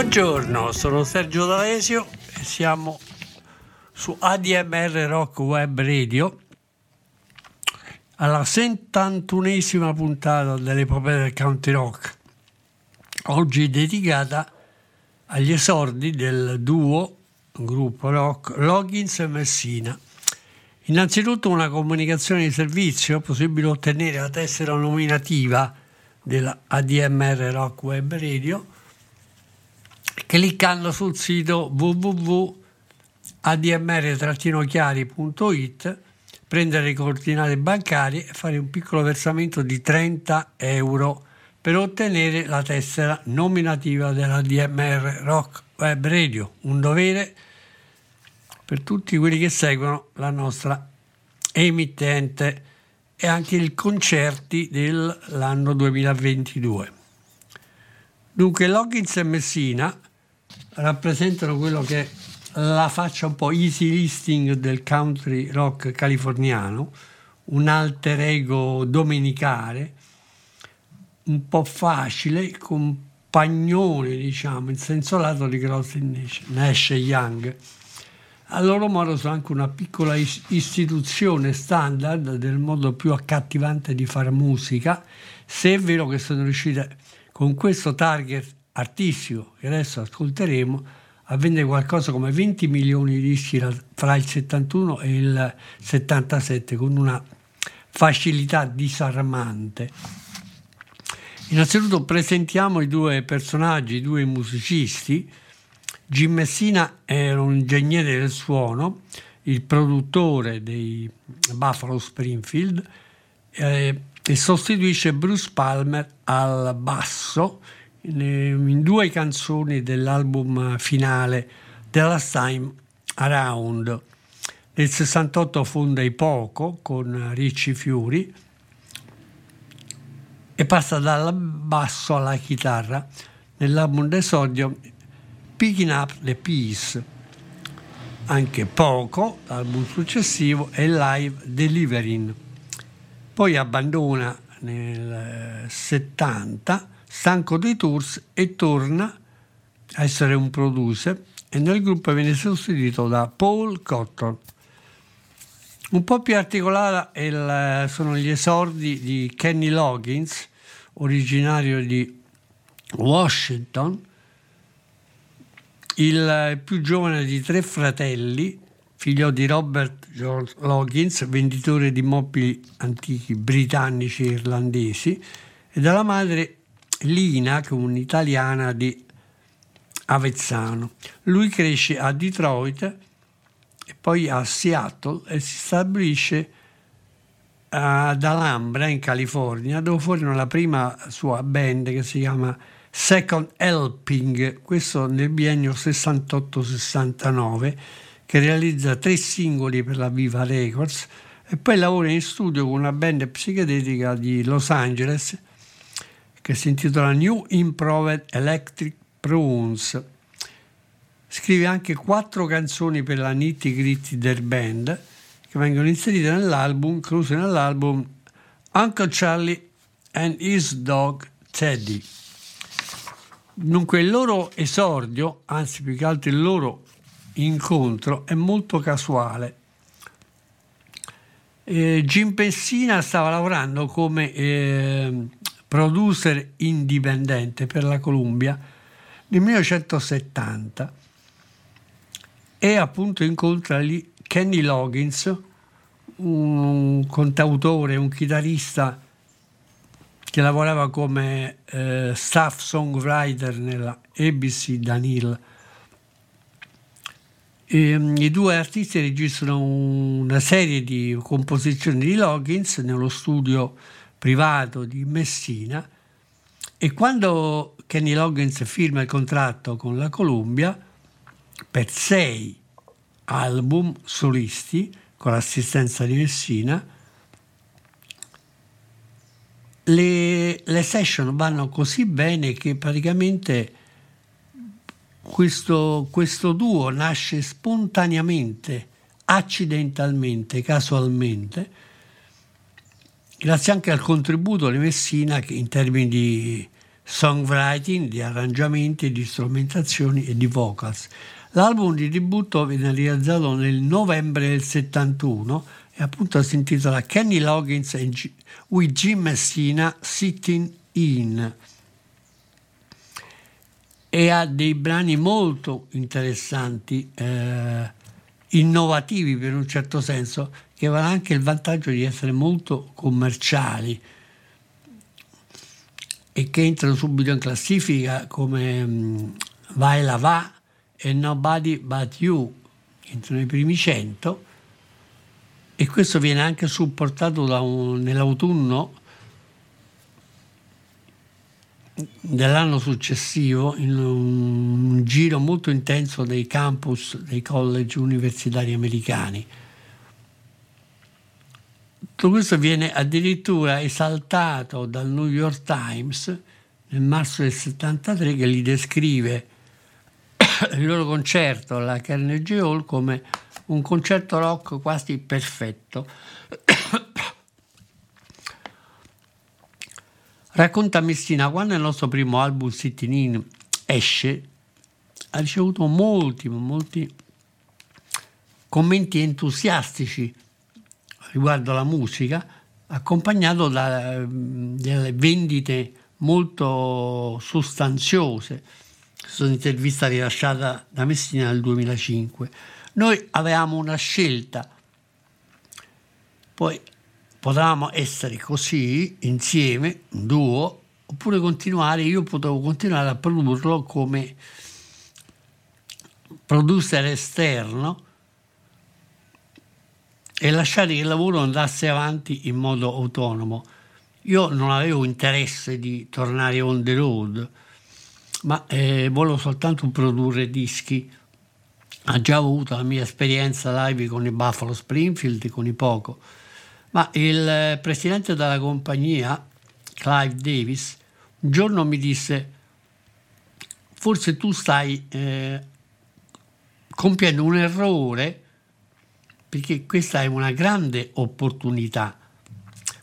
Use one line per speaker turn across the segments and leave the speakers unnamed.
Buongiorno, sono Sergio D'Alesio e siamo su ADMR Rock Web Radio alla 71esima puntata dell'epopea del country rock, oggi dedicata agli esordi del duo, gruppo rock, Loggins e Messina. Innanzitutto una comunicazione di servizio, possibile ottenere la tessera nominativa della ADMR Rock Web Radio cliccando sul sito www.admr-chiari.it, prendere le coordinate bancarie e fare un piccolo versamento di 30 euro per ottenere la tessera nominativa della DMR Rock Web Radio, un dovere per tutti quelli che seguono la nostra emittente e anche i concerti dell'anno 2022. Dunque, Loggins e Messina rappresentano quello che la faccia un po' easy listing del country rock californiano, un alter ego domenicale, un po' facile, compagnone, diciamo, in senso lato di Crosby Nash e Young. A loro modo sono anche una piccola is- istituzione standard del modo più accattivante di fare musica, se è vero che sono riuscite con questo target artistico che adesso ascolteremo a vendere qualcosa come 20 milioni di dischi ra- fra il 71 e il 77 con una facilità disarmante. Innanzitutto presentiamo i due personaggi, i due musicisti. Jim Messina era un ingegnere del suono, il produttore dei Buffalo Springfield eh, e sostituisce Bruce Palmer al basso in, due canzoni dell'album finale The Last Time Around. Nel 68 fonda i Poco con Ricci Fiori e passa dal basso alla chitarra nell'album d'esordio Picking Up the Peace. Anche Poco, l'album successivo, è Live Delivering. Poi abbandona nel 70, stanco dei tours, e torna a essere un producer e nel gruppo viene sostituito da Paul Cotton. Un po' più articolata il, sono gli esordi di Kenny Loggins, originario di Washington, il più giovane di tre fratelli, figlio di Robert George Loggins, venditore di mobili antichi britannici e irlandesi, e dalla madre Lina, che è un'italiana di Avezzano. Lui cresce a Detroit e poi a Seattle e si stabilisce ad Alhambra in California dove formano la prima sua band che si chiama Second Helping, questo nel biennio 68-69 che realizza tre singoli per la Viva Records e poi lavora in studio con una band psichedetica di Los Angeles che si intitola New Improved Electric Prunes. Scrive anche quattro canzoni per la Nitty Gritty Der Band che vengono inserite nell'album, incluse nell'album Uncle Charlie and His Dog Teddy. Dunque il loro esordio, anzi più che altro il loro incontro, è molto casuale. Eh, Jim Pessina stava lavorando come eh, producer indipendente per la Columbia nel 1970 e appunto incontra lì Kenny Loggins, un cantautore, un chitarrista che lavorava come eh, staff songwriter nella ABC Danil. E, um, I due artisti registrano una serie di composizioni di Loggins nello studio privato di Messina e quando Kenny Loggins firma il contratto con la Columbia per sei album solisti con l'assistenza di Messina, le, le session vanno così bene che praticamente questo, questo duo nasce spontaneamente, accidentalmente, casualmente, grazie anche al contributo di Messina in termini di songwriting, di arrangiamenti, di strumentazioni e di vocals. L'album di debutto viene realizzato nel novembre del 71 e appunto si intitola Kenny Loggins G- with Jim Messina Sitting In e ha dei brani molto interessanti, eh, innovativi per un certo senso, che avranno anche il vantaggio di essere molto commerciali e che entrano subito in classifica come um, Vai la va e Nobody But You, entrano nei primi 100 e questo viene anche supportato un, nell'autunno dell'anno successivo in un giro molto intenso dei campus dei college universitari americani. Tutto questo viene addirittura esaltato dal New York Times nel marzo del 73 che li descrive il loro concerto alla Carnegie Hall come un concerto rock quasi perfetto. Racconta Messina, quando il nostro primo album Sitting In esce, ha ricevuto molti, molti commenti entusiastici riguardo alla musica, accompagnato da delle vendite molto sostanziose. Sono intervista rilasciata da Messina nel 2005. Noi avevamo una scelta, poi potevamo essere così insieme, un duo, oppure continuare, io potevo continuare a produrlo come producer esterno e lasciare che il lavoro andasse avanti in modo autonomo. Io non avevo interesse di tornare on the road, ma eh, volevo soltanto produrre dischi. Ha già avuto la mia esperienza live con i Buffalo Springfield, con i Poco ma il presidente della compagnia, Clive Davis, un giorno mi disse, forse tu stai eh, compiendo un errore perché questa è una grande opportunità.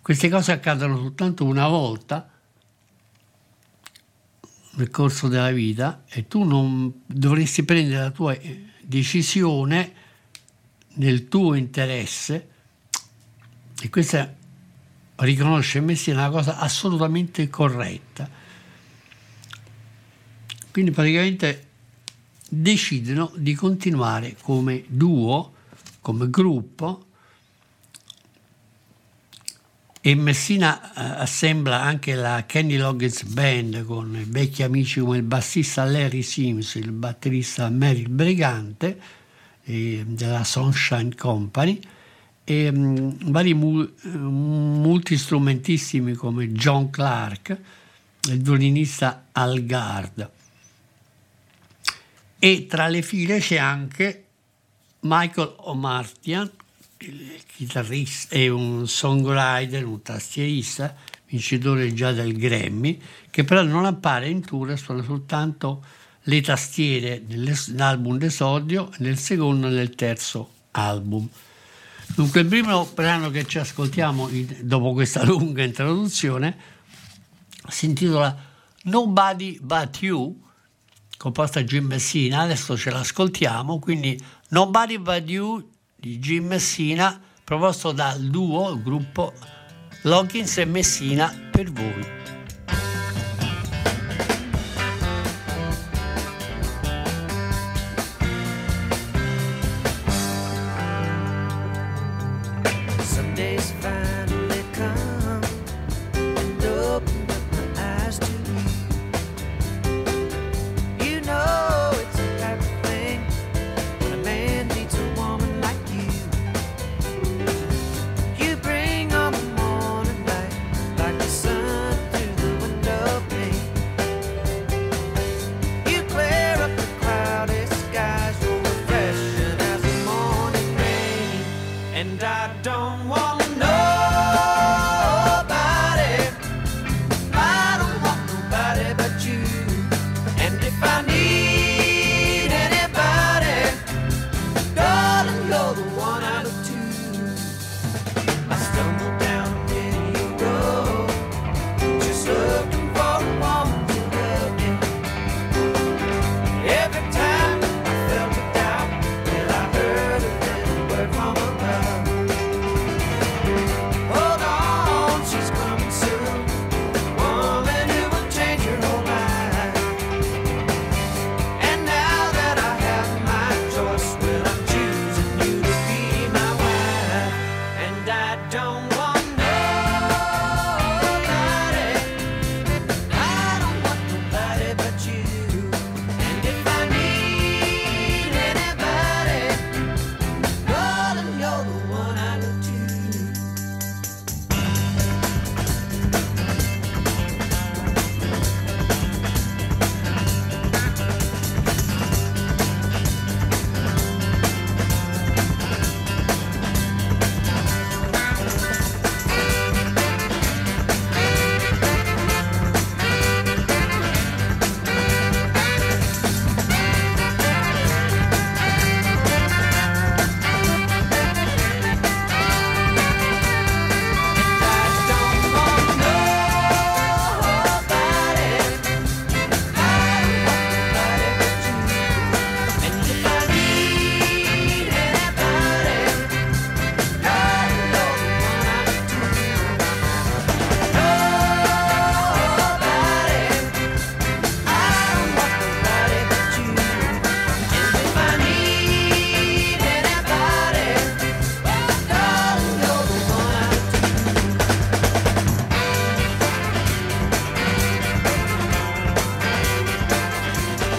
Queste cose accadono soltanto una volta nel corso della vita e tu non dovresti prendere la tua decisione nel tuo interesse e questa riconosce Messina una cosa assolutamente corretta. Quindi praticamente decidono di continuare come duo, come gruppo e Messina eh, assembla anche la Kenny Loggins Band con vecchi amici come il bassista Larry Sims, il batterista Meryl Brigante eh, della Sunshine Company e um, vari mu- multistrumentissimi come John Clark il violinista Al Gard. E tra le file c'è anche Michael O'Martian, il chitarrista e un songwriter, un tastierista,
vincitore già del Grammy, che però non appare in tour suona soltanto le tastiere nell'album d'esordio, nel secondo e nel terzo album. Dunque il primo brano che ci ascoltiamo dopo questa lunga introduzione si intitola Nobody But You, composta da Jim Messina, adesso ce l'ascoltiamo, quindi Nobody But You di Jim Messina, proposto dal duo, il gruppo Loggins e Messina per voi.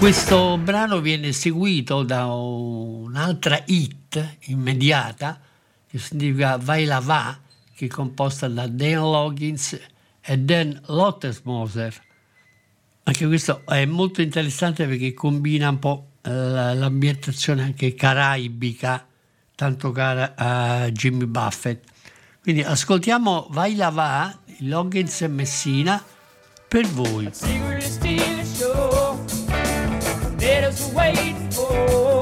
Questo brano viene seguito da un'altra hit immediata che significa Vai la va, che è composta da Dan Loggins e Dan Lottesmoser. Anche questo è molto interessante perché combina un po' l'ambientazione anche caraibica, tanto cara a Jimmy Buffett. Quindi ascoltiamo Vai la va, Loggins e Messina per voi.
It is wait for.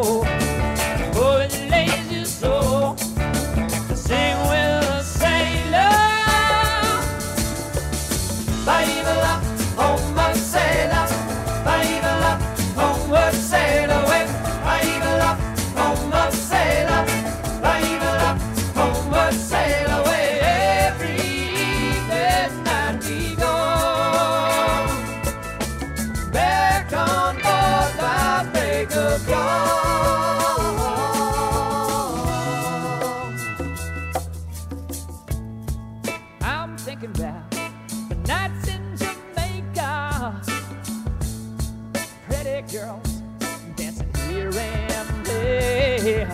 Here and there.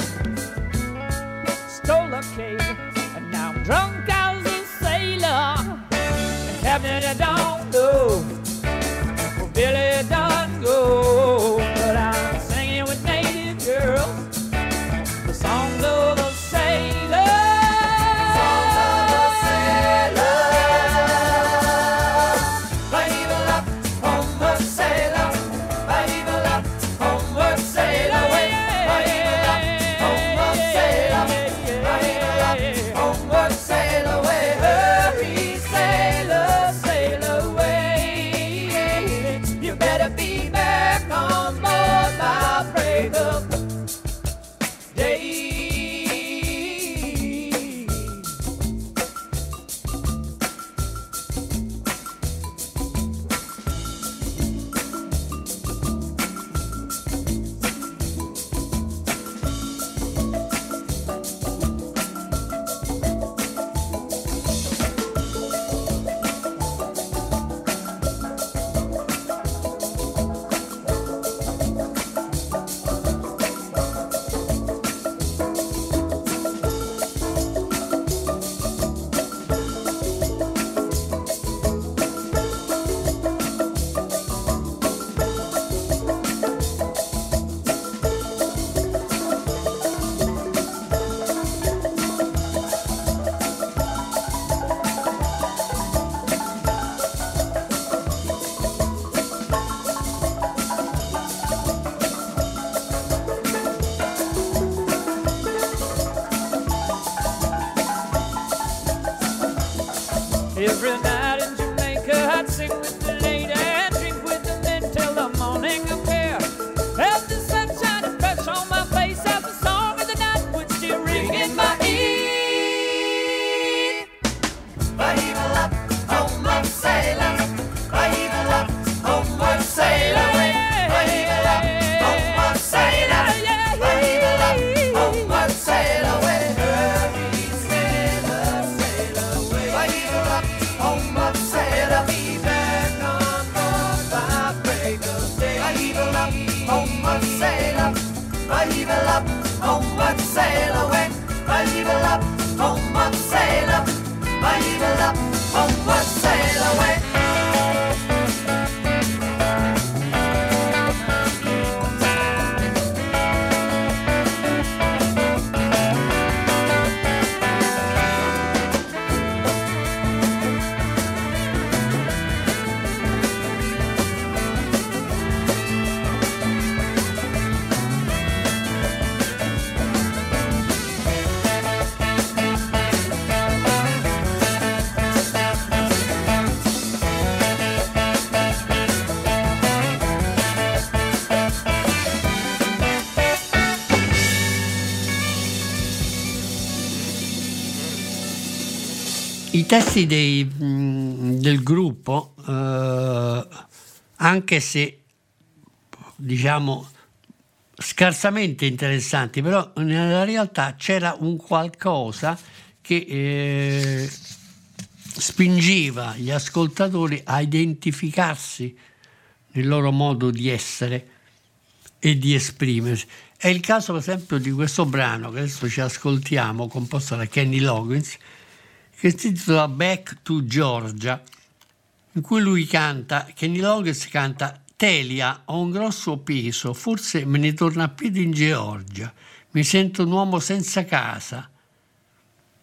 Stole a cave, and now I'm drunk as a sailor. And Captain, I don't Every night in Jamaica, I'd sing with
testi dei, mh, del gruppo, eh, anche se diciamo scarsamente interessanti, però nella realtà c'era un qualcosa che eh, spingeva gli ascoltatori a identificarsi nel loro modo di essere e di esprimersi. È il caso, per esempio, di questo brano che adesso ci ascoltiamo, composto da Kenny Loggins, che si intitola Back to Georgia, in cui lui canta, Kenny Loggins canta Telia, ho un grosso peso, forse me ne torno a piedi in Georgia, mi sento un uomo senza casa,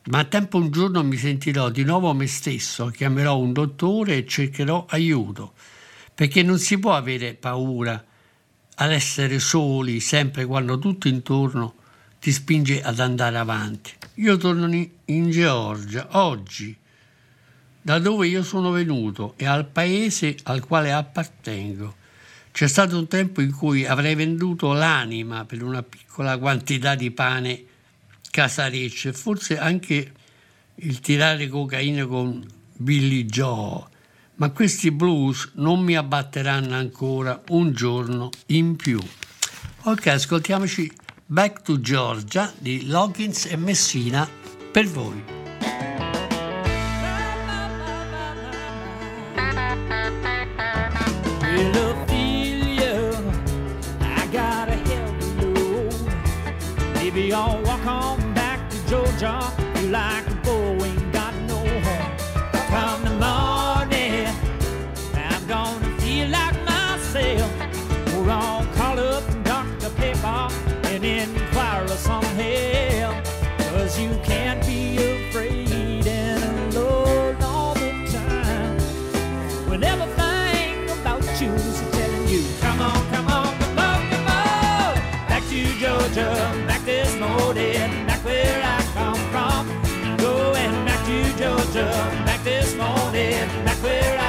ma a tempo un giorno mi sentirò di nuovo me stesso, chiamerò un dottore e cercherò aiuto, perché non si può avere paura ad essere soli sempre quando tutto intorno ti spinge ad andare avanti. Io torno in, Georgia oggi, da dove io sono venuto e al paese al quale appartengo. C'è stato un tempo in cui avrei venduto l'anima per una piccola quantità di pane casareccio e forse anche il tirare cocaina con Billy Joe, ma questi blues non mi abbatteranno ancora un giorno in più. Ok, ascoltiamoci Back to Georgia di Loggins e Messina per voi.
I'll walk on back to Georgia. Feel like Georgia, back this morning, back where I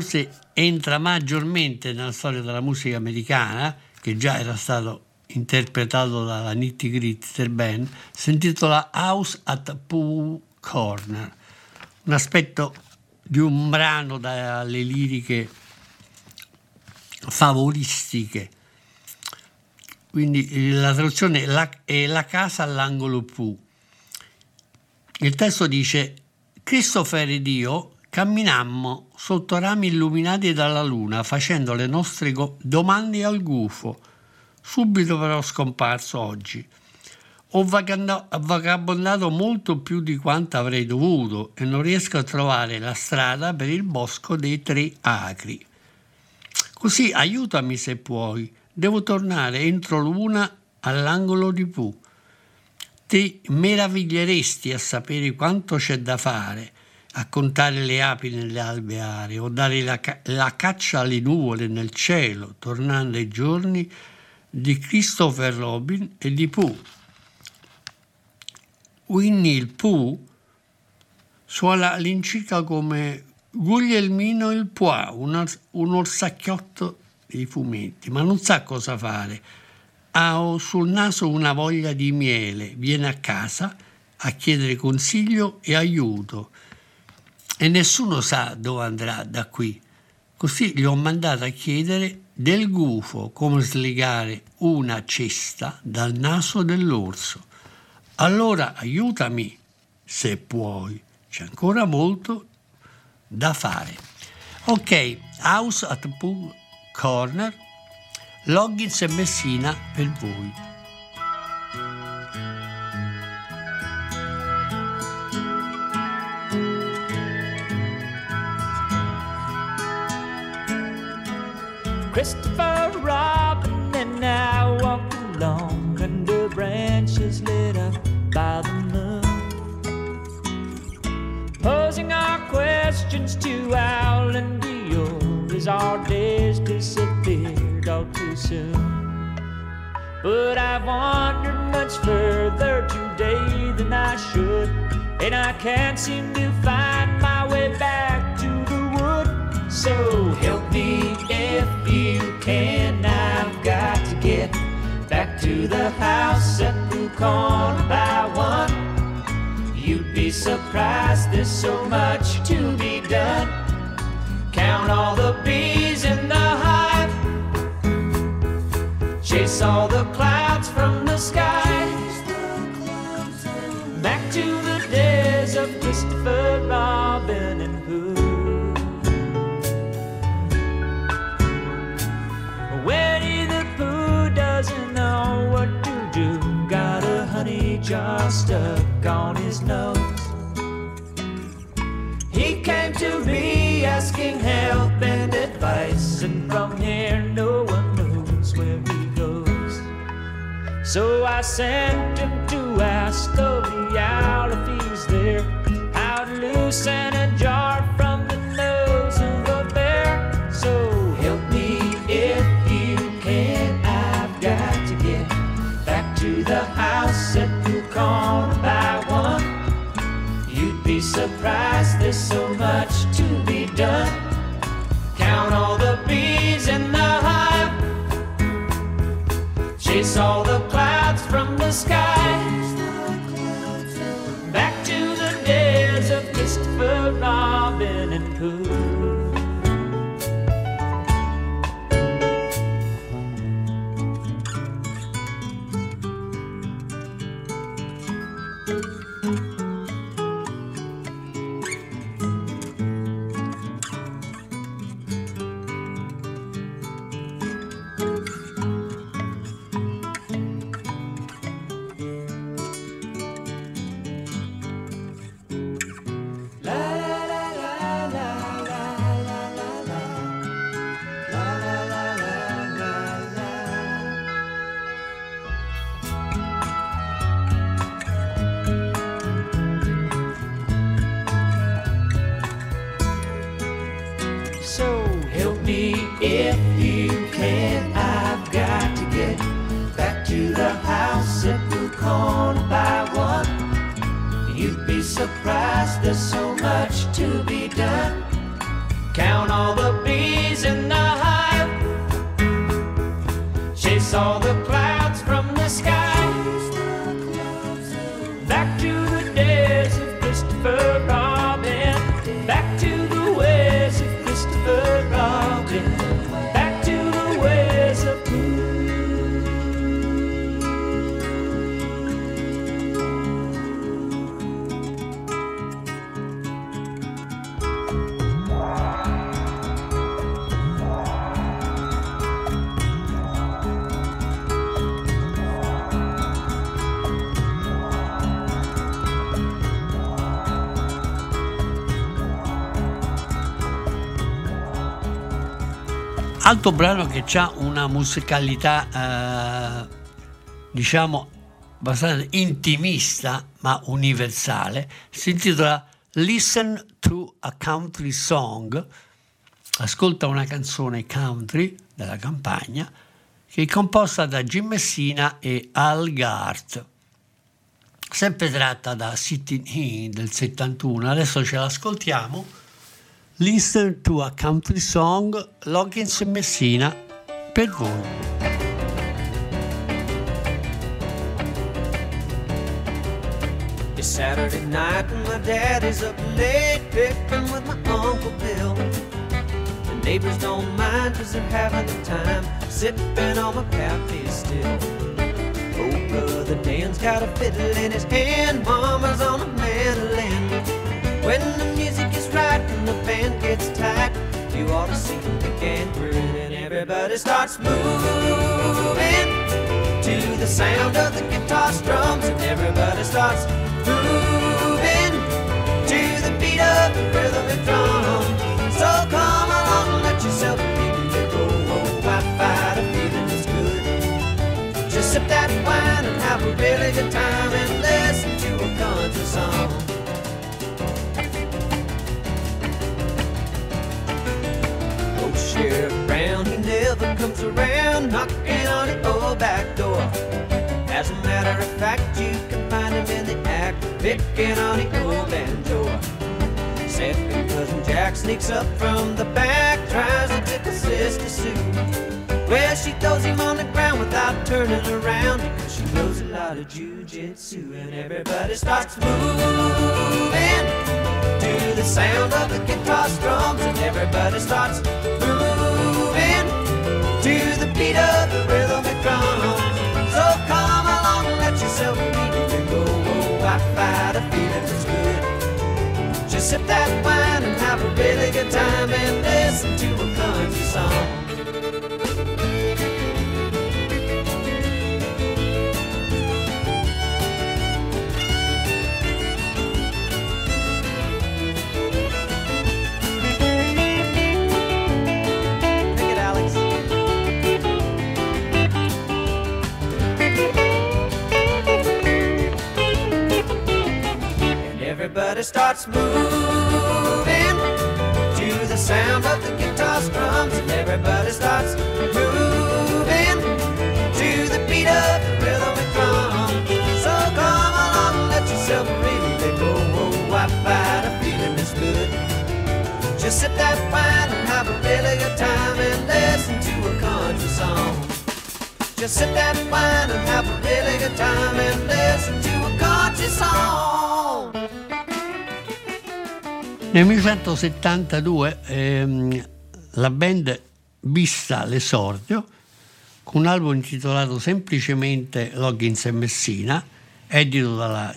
forse entra maggiormente nella storia della musica americana, che già era stato interpretato dalla Nitty Gritty Band, si intitola House at Pooh Corner, un aspetto di un brano dalle liriche favoristiche quindi eh, la traduzione è la, è la casa all'angolo Pooh. Il testo dice, Christopher ed io camminammo sotto rami illuminati dalla luna facendo le nostre domande al gufo, subito però scomparso oggi. Ho vagabondato molto più di quanto avrei dovuto e non riesco a trovare la strada per il bosco dei tre acri. Così aiutami se puoi. Devo tornare entro l'una all'angolo di Pooh. Ti meraviglieresti a sapere quanto c'è da fare, a contare le api nelle alveare o dare la, la caccia alle nuvole nel cielo, tornando ai giorni di Christopher Robin e di Pooh. Winnie il Pooh suona all'incirca come Guglielmino il Pois, un, ors- un orsacchiotto dei fumetti, ma non sa cosa fare. Ha sul naso una voglia di miele, viene a casa a chiedere consiglio e aiuto e nessuno sa dove andrà da qui. Così gli ho mandato a chiedere del gufo come slegare una cesta dal naso dell'orso. Allora aiutami se puoi, c'è ancora molto da fare. Ok, House at Pool Corner, Loggins e Messina per voi.
Christopher Robin and I walked along under branches lit up by the moon. Posing our questions to Owl and Dior as our days disappeared all too soon. But I've wandered much further today than I should, and I can't seem to find my way back to the wood. So can. I've got to get back to the house at the corner by one. You'd be surprised, there's so much to be done. Count all the bees in the hive. Chase all the clouds from the sky. Back to the days of Christopher Robin jar stuck on his nose. He came to me asking help and advice, and from here no one knows where he goes. So I sent him to ask the owl if he's there. How to loosen surprised, there's so much to be done. Count all the bees in the hive. Chase all the clouds from the sky. Back to the days of Christopher Robin and Pooh. Surprised, there's so much to be done. Count all the bees in
Altro brano che ha una musicalità, eh, diciamo, abbastanza intimista ma universale, si intitola Listen to a Country Song, ascolta una canzone country della campagna, che è composta da Jim Messina e Al Gart. Sempre tratta da Sitting In del 71, adesso ce l'ascoltiamo. Listen to a Country Song, Loggins e Messina, per voi.
It's Saturday night and my daddy's up late picking with my Uncle Bill. The neighbors don't mind cause they're having the time sipping on my cafe still. Oh, brother Dan's got a fiddle in his hand, mama's on a mandolin. When the music gets tight, you ought to see them begin grin and everybody starts moving to the sound of the guitar strums and everybody starts moving to the beat of the rhythmic drum. So come along, let yourself be go. Oh, I fight a feeling is good. Just sip that wine and have a really good time comes around knocking on the old back door. As a matter of fact, you can find him in the act picking on the old banjo. Second cousin Jack sneaks up from the back, tries to tickle Sister Sue. Well, she throws him on the ground without turning around because she knows a lot of jujitsu, and everybody starts moving to the sound of the guitar strums, and everybody starts moving beat of the rhythmic drum. So come along and let yourself be to go. Oh, I fight a feeling that's good. Just sip that wine and have a really good time and listen to a country song. Everybody starts moving to the sound of the guitar strums, and everybody starts moving to the beat of the rhythmic drum. So come along, let yourself really go. Oh, I find a feeling that's good. Just sip that wine and have a really good time and listen to a country song. Just sip that wine and have a really good time and listen to a country song.
Nel 1972 ehm, la band vista l'esordio con un album intitolato semplicemente Loggins e Messina, edito dalla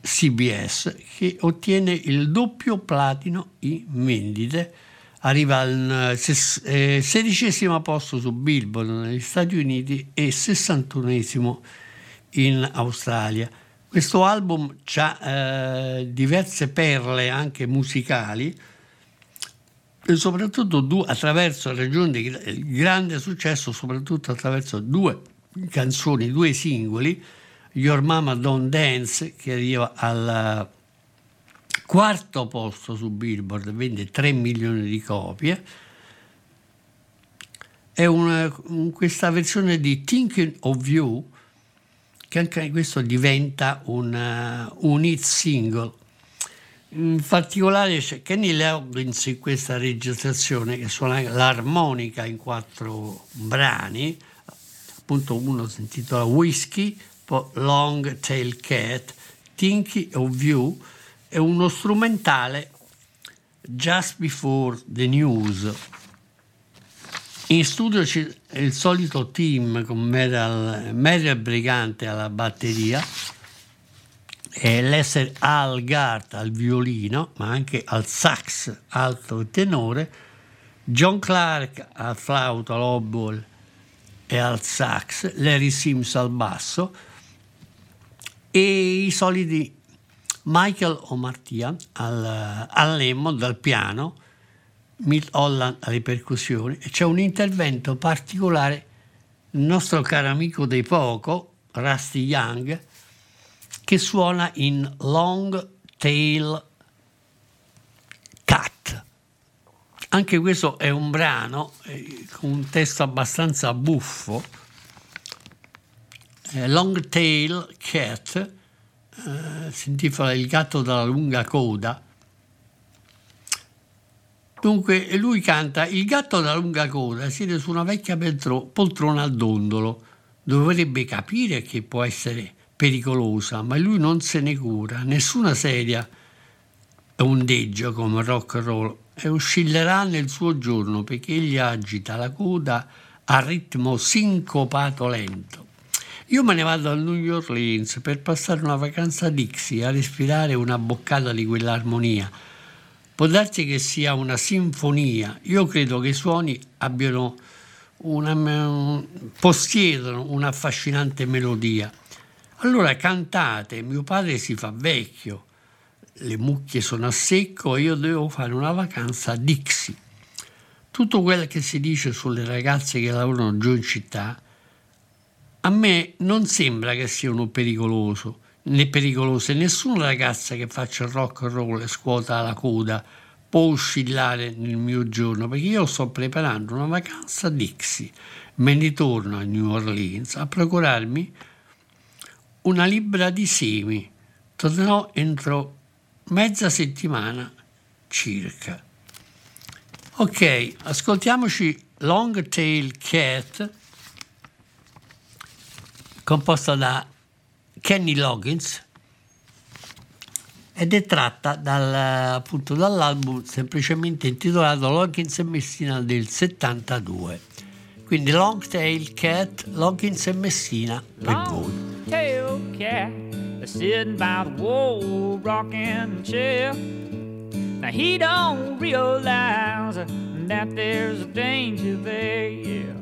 CBS, che ottiene il doppio platino in vendite, arriva al eh, eh, sedicesimo posto su Billboard negli Stati Uniti e 61esimo in Australia. Questo album ha diverse perle anche musicali e soprattutto due, attraverso ragione del grande successo, soprattutto attraverso due canzoni, due singoli, Your Mama Don't Dance che arriva al quarto posto su Billboard, vende 3 milioni di copie, è una, questa versione di Thinking of You che anche questo diventa un, uh, un hit single. In particolare c'è Kenny Loggins in questa registrazione che suona l'armonica in quattro brani, appunto uno si intitola Whiskey, poi Long Tail Cat, Thinking of You e uno strumentale Just Before the News. In studio c'è il solito team con Meryl, Meryl Brigante alla batteria e l'essere Al Gart al violino, ma anche al sax alto e tenore, John Clark al flauto, all'oboe e al sax, Larry Sims al basso e i soliti Michael O'Martian al, al lemmo, dal piano, Milt Holland alle percussioni e c'è un intervento particolare del nostro caro amico dei poco, Rusty Young, che suona in Long Tail Cat. Anche questo è un brano eh, con un testo abbastanza buffo. Eh, Long Tail Cat eh, si intitola Il gatto dalla lunga coda. Dunque lui canta Il gatto dalla lunga coda siede su una vecchia poltrona al dondolo. Dovrebbe capire che può essere pericolosa, ma lui non se ne cura. Nessuna sedia ondeggia come rock and roll e oscillerà nel suo giorno perché egli agita la coda a ritmo sincopato lento. Io me ne vado a New Orleans per passare una vacanza a Dixie a respirare una boccata di quell'armonia. Può darsi che sia una sinfonia. Io credo che i suoni abbiano una, possiedono un'affascinante melodia. Allora cantate, mio padre si fa vecchio, le mucche sono a secco e io devo fare una vacanza a Dixie. Tutto quello che si dice sulle ragazze che lavorano giù in città, a me non sembra che siano pericoloso, né pericolose. Nessuna ragazza che faccia rock and roll e scuota la coda può oscillare nel mio giorno, perché io sto preparando una vacanza a Dixie. Me ne torno a New Orleans a procurarmi una libra di semi. Tornerò entro mezza settimana circa. Ok, ascoltiamoci Long Tail Cat, composta da Kenny Loggins ed è tratta dal, appunto dall'album semplicemente intitolato Loggins e Messina del 72. Quindi Long Tail Cat, Loggins e Messina per voi.
tail cat sitting by the wall, rocking chair. Now he don't realize that there's a danger there, yeah.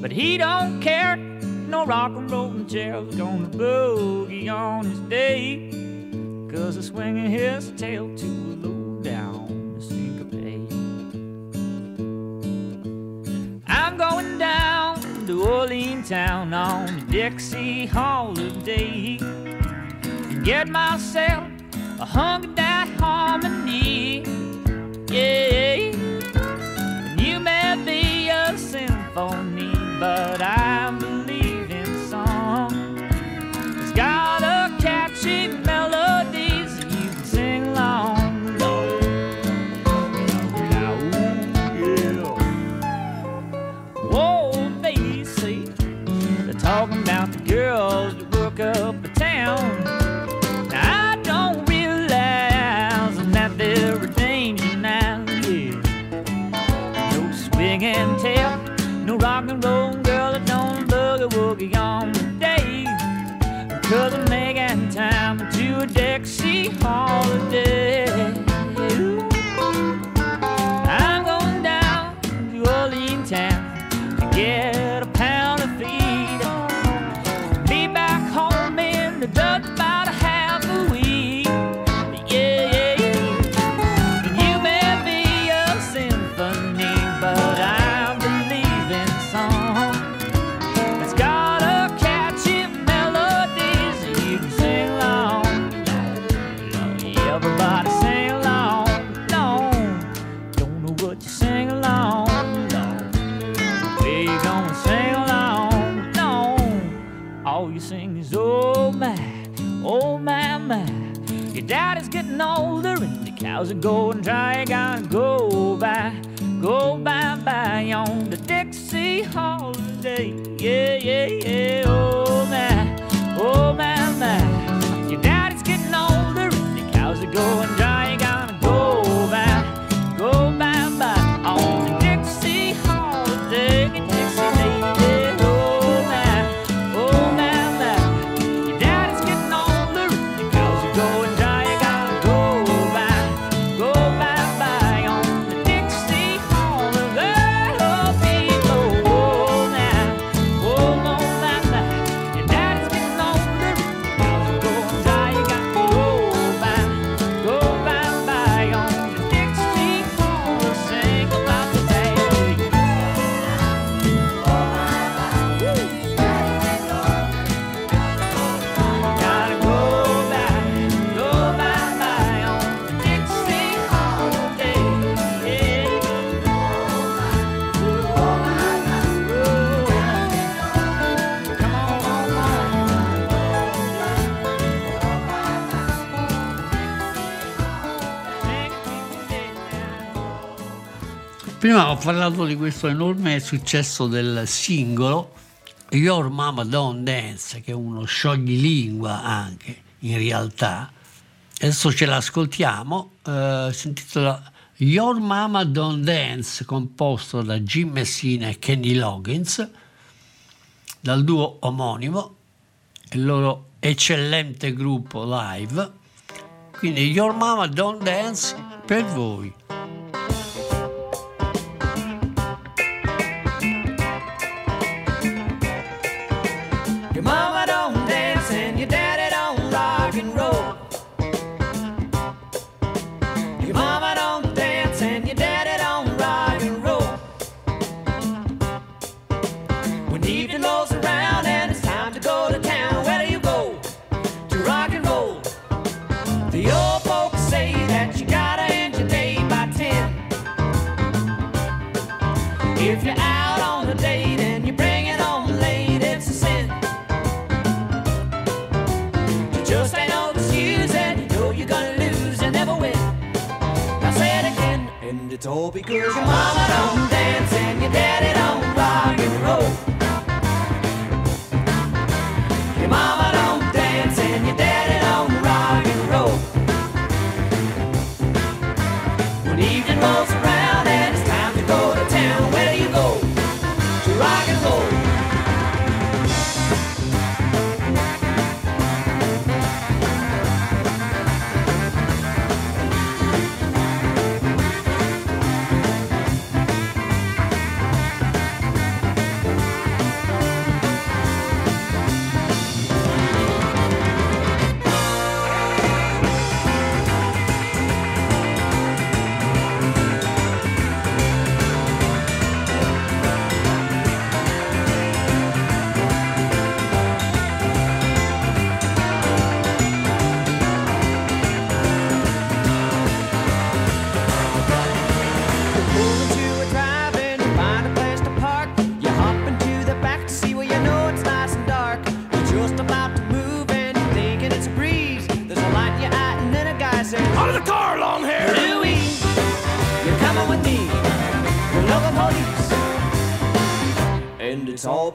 But he don't care. No rock and rollin' chair's gonna boogie on his day. Cause swinging his tail to a low down syncopate. I'm going down to Orleans town on a Dixie holiday and get myself a hunk of that harmony. Yeah, and you may be a symphony, but I a a Dixie holiday. How's it going, Tiger? Go.
Prima ho parlato di questo enorme successo del singolo Your Mama Don't Dance, che è uno scioglilingua anche in realtà. Adesso ce l'ascoltiamo, eh, si intitola Your Mama Don't Dance, composto da Jim Messina e Kenny Loggins, dal duo omonimo, il loro eccellente gruppo live. Quindi Your Mama Don't Dance per voi.
because your mama don't dance and your daddy don't rock.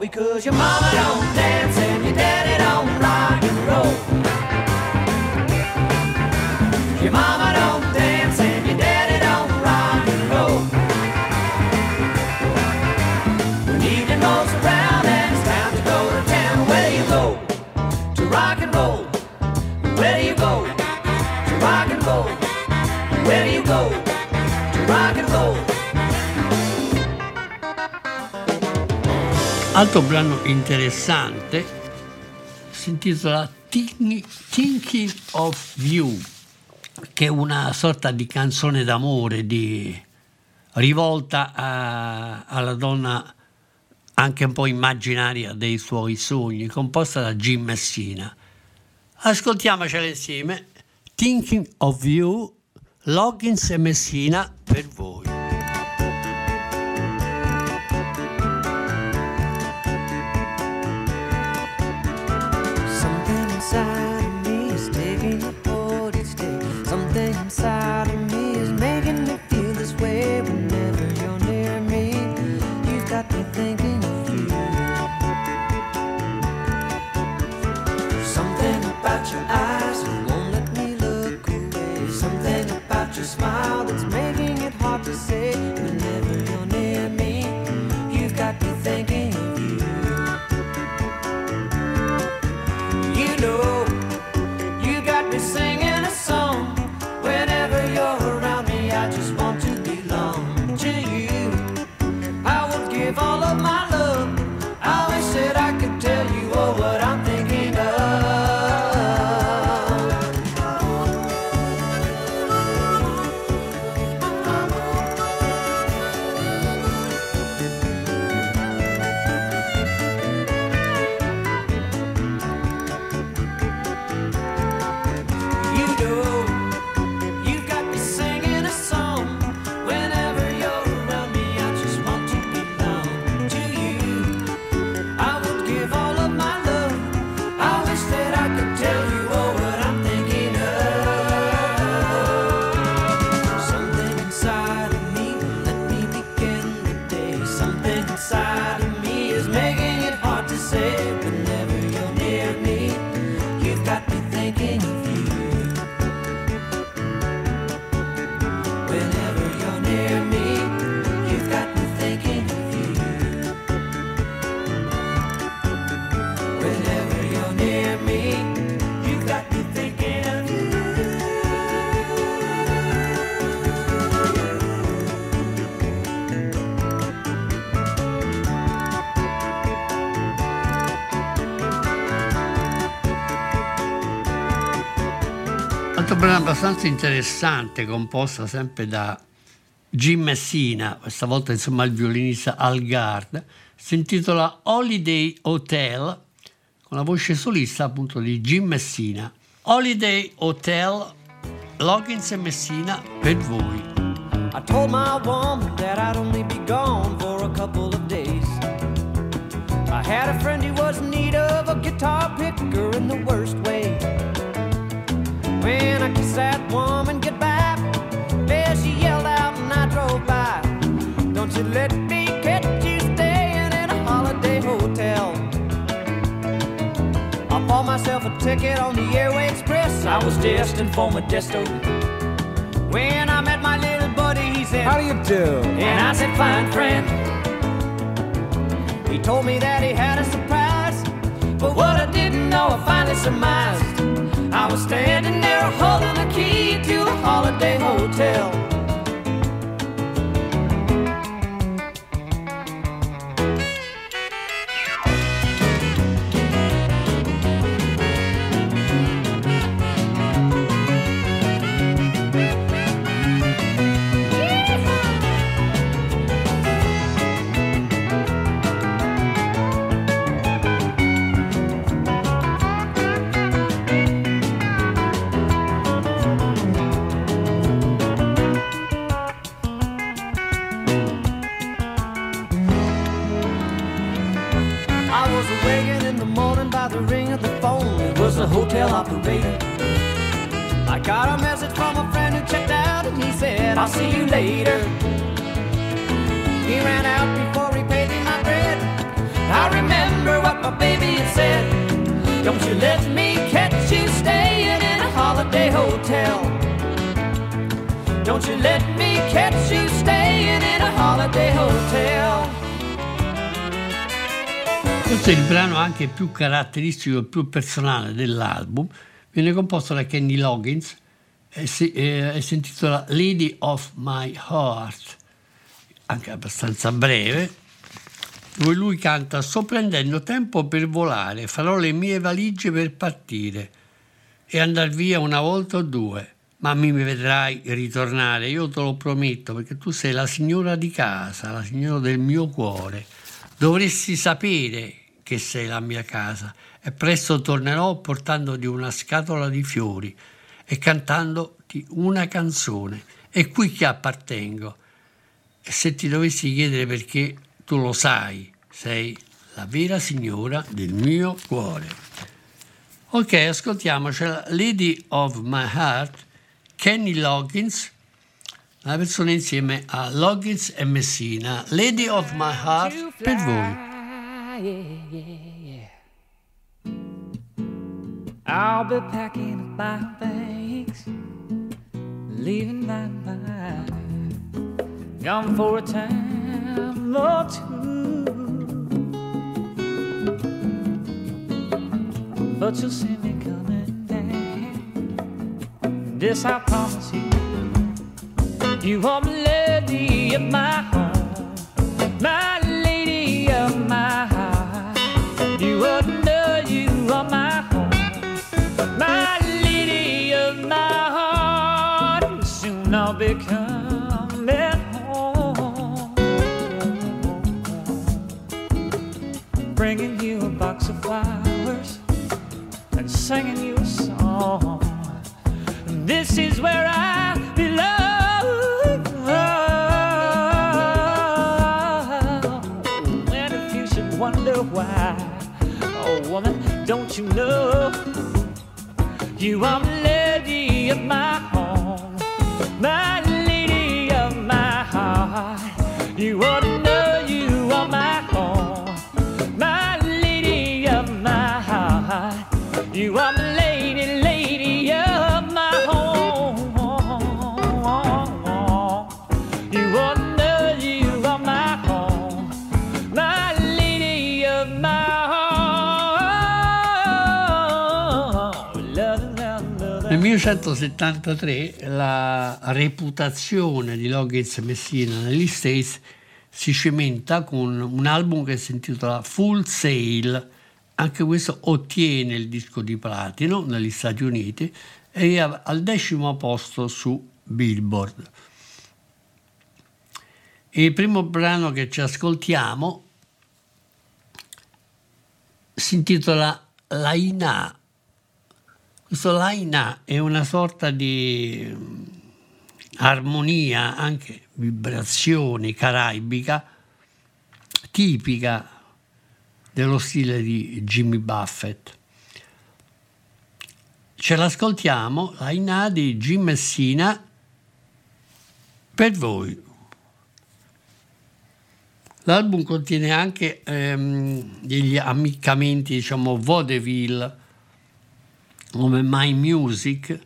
Because we could. Your mama
brano interessante, si intitola Thinking of You, che è una sorta di canzone d'amore, di, rivolta a, alla donna anche un po' immaginaria dei suoi sogni, composta da Jim Messina. Ascoltiamocela insieme, Thinking of You, Loggins e Messina per voi. abbastanza interessante composta sempre da Jim Messina, questa volta insomma il violinista Algard, si intitola Holiday Hotel. Con la voce solista appunto di Jim Messina. Holiday Hotel, Loggins e Messina per voi.
I told my woman that I'd only be gone for a couple of days. I had a friend who was in need of a guitar picker in the worst way. When I kissed that woman goodbye, there she yelled out and I drove by. Don't you let me bought myself a ticket on the Airway Express. I was destined for Modesto. When I met my little buddy, he said,
How do you do?
and I said, fine, friend. He told me that he had a surprise. But what I didn't know, I finally surmised. I was standing there holding a key to the holiday hotel. Hotel operator. I got a message from a friend who checked out and he said, I'll see you later. He ran out before he paid me my bread. I remember what my baby had said. Don't you let me catch you staying in a holiday hotel. Don't you let me catch you staying in a holiday hotel.
Questo è il brano anche più caratteristico e più personale dell'album. Viene composto da Kenny Loggins e si, eh, e si intitola Lady of My Heart, anche abbastanza breve, dove lui canta Sto prendendo tempo per volare, farò le mie valigie per partire e andare via una volta o due, ma mi vedrai ritornare, io te lo prometto, perché tu sei la signora di casa, la signora del mio cuore. Dovresti sapere che sei la mia casa e presto tornerò portandoti una scatola di fiori e cantandoti una canzone. È qui che appartengo. E se ti dovessi chiedere perché, tu lo sai, sei la vera signora del mio cuore. Ok, ascoltiamoci la Lady of My Heart, Kenny Loggins, la persona insieme a Loggins e Messina. Lady of My Heart per voi.
Yeah, yeah, yeah. I'll be packing up my bags, leaving my life, gone for a time or two. But you'll see me coming back. This I promise you. You are the lady of my heart. my singing you a song. This is where I belong. And if you should wonder why, oh woman, don't you know you are
1973 la reputazione di Loggins Messina negli States si cementa con un album che si intitola Full Sail, anche questo ottiene il disco di platino negli Stati Uniti e arriva al decimo posto su Billboard. Il primo brano che ci ascoltiamo si intitola Laina. Questo Laina è una sorta di mm, armonia, anche vibrazione caraibica, tipica dello stile di Jimmy Buffett. Ce l'ascoltiamo, Laina di Jim Messina, per voi. L'album contiene anche ehm, degli ammiccamenti, diciamo, vaudeville, come My Music,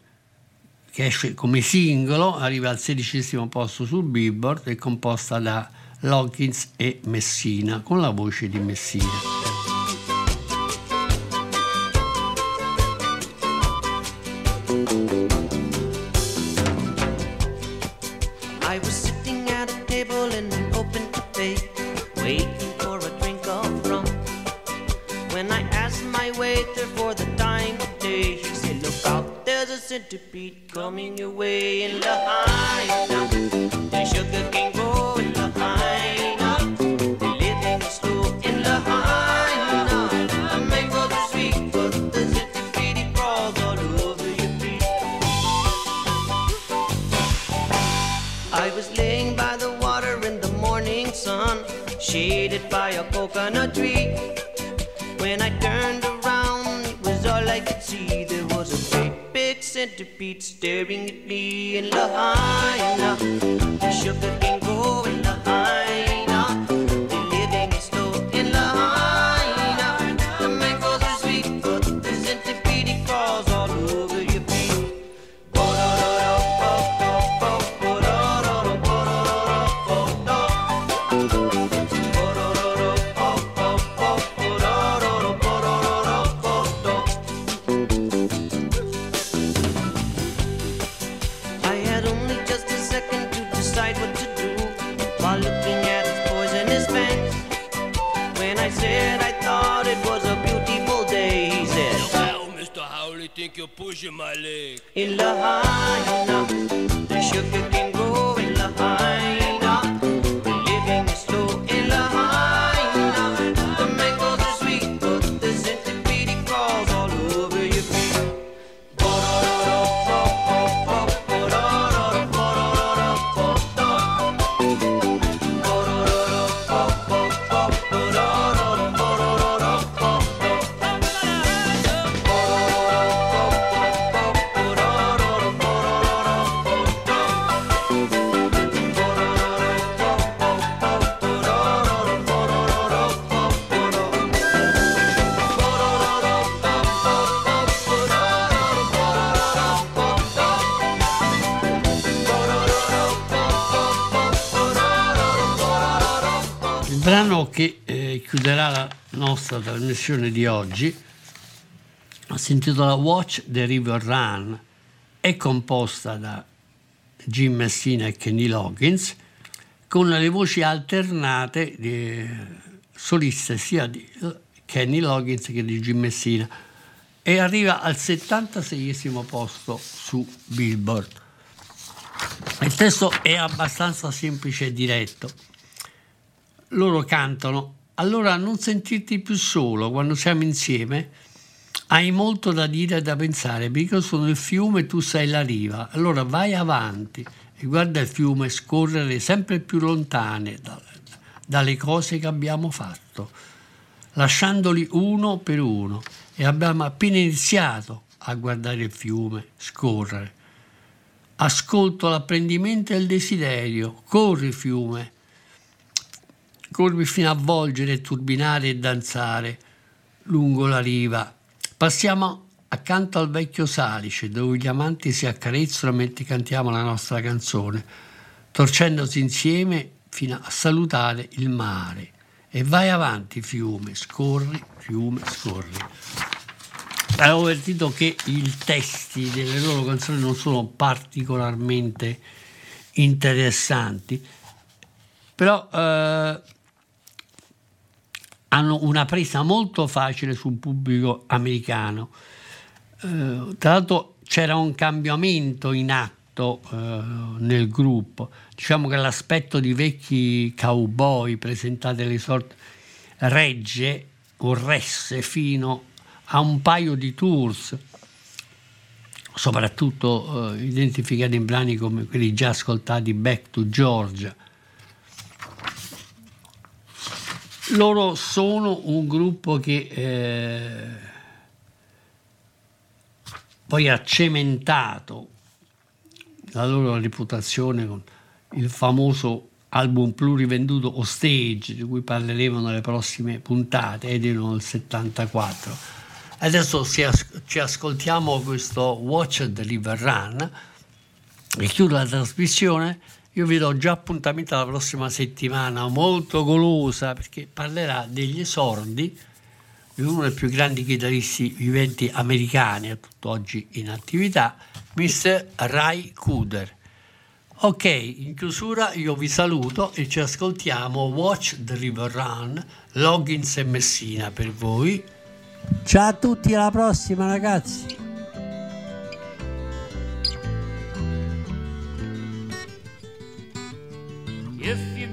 che esce come singolo, arriva al sedicesimo posto sul Billboard, è composta da Loggins e Messina, con la voce di Messina.
I centipede coming your way in Lahaina. The sugar cane grow in Lahaina. The living slow in Lahaina. The mangoes are sweet, but the centipede crawls all over your feet. I was laying by the water in the morning sun, shaded by a coconut tree. When I turned around, it was all I could see. There centipede staring at me in Lahaina. The sugar cane grow
nostra trasmissione di oggi si intitola Watch the River Run, è composta da Jim Messina e Kenny Loggins con le voci alternate di soliste sia di Kenny Loggins che di Jim Messina e arriva al 76 posto su Billboard. Il testo è abbastanza semplice e diretto loro cantano, allora non sentirti più solo quando siamo insieme, hai molto da dire e da pensare, perché io sono il fiume e tu sei la riva, allora vai avanti e guarda il fiume scorrere sempre più lontane da- dalle cose che abbiamo fatto, lasciandoli uno per uno. E abbiamo appena iniziato a guardare il fiume scorrere. Ascolto l'apprendimento e il desiderio, corri fiume, corri fino a volgere, turbinare e danzare lungo la riva. Passiamo accanto al vecchio salice dove gli amanti si accarezzano mentre cantiamo la nostra canzone, torcendosi insieme fino a salutare il mare. E vai avanti, fiume, scorri, fiume, scorri. Avevo avvertito che i testi delle loro canzoni non sono particolarmente interessanti, però eh, hanno una presa molto facile sul pubblico americano. Eh, tra l'altro c'era un cambiamento in atto eh, nel gruppo. Diciamo che l'aspetto di vecchi cowboy presentati alle sorte regge o resse fino a un paio di tours, soprattutto eh, identificati in brani come quelli già ascoltati Back to Georgia. Loro sono un gruppo che eh, poi ha cementato la loro reputazione con il famoso album plurivenduto o Stage, di cui parleremo nelle prossime puntate, edito nel 74. Adesso ci ascoltiamo questo Watch the River Run e chiudo la trasmissione. Io vi do già appuntamento alla prossima settimana, molto golosa, perché parlerà degli esordi di uno dei più grandi chitarristi viventi americani, a tutt'oggi in attività, Mr. Ray Cooder. Ok, in chiusura io vi saluto e ci ascoltiamo Watch the River Run, Loggins e Messina per voi. Ciao a tutti, alla prossima ragazzi!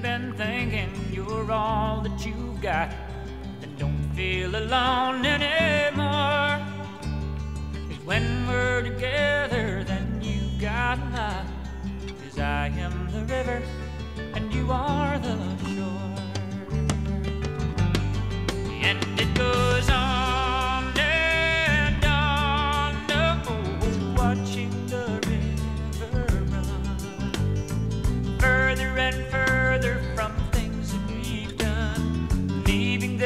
Been thinking you're all that you've got, then don't feel alone anymore. 'Cause when we're together, then you got a. 'Cause I am the river, and you are the shore. And it goes on, oh, watching the river run further and further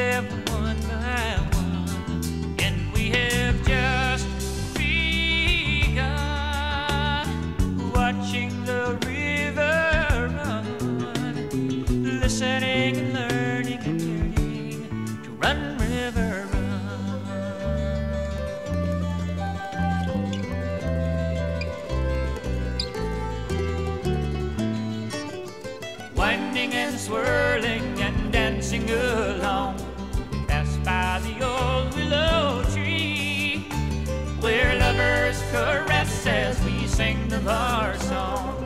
live. Lovers caress as we sing the our song,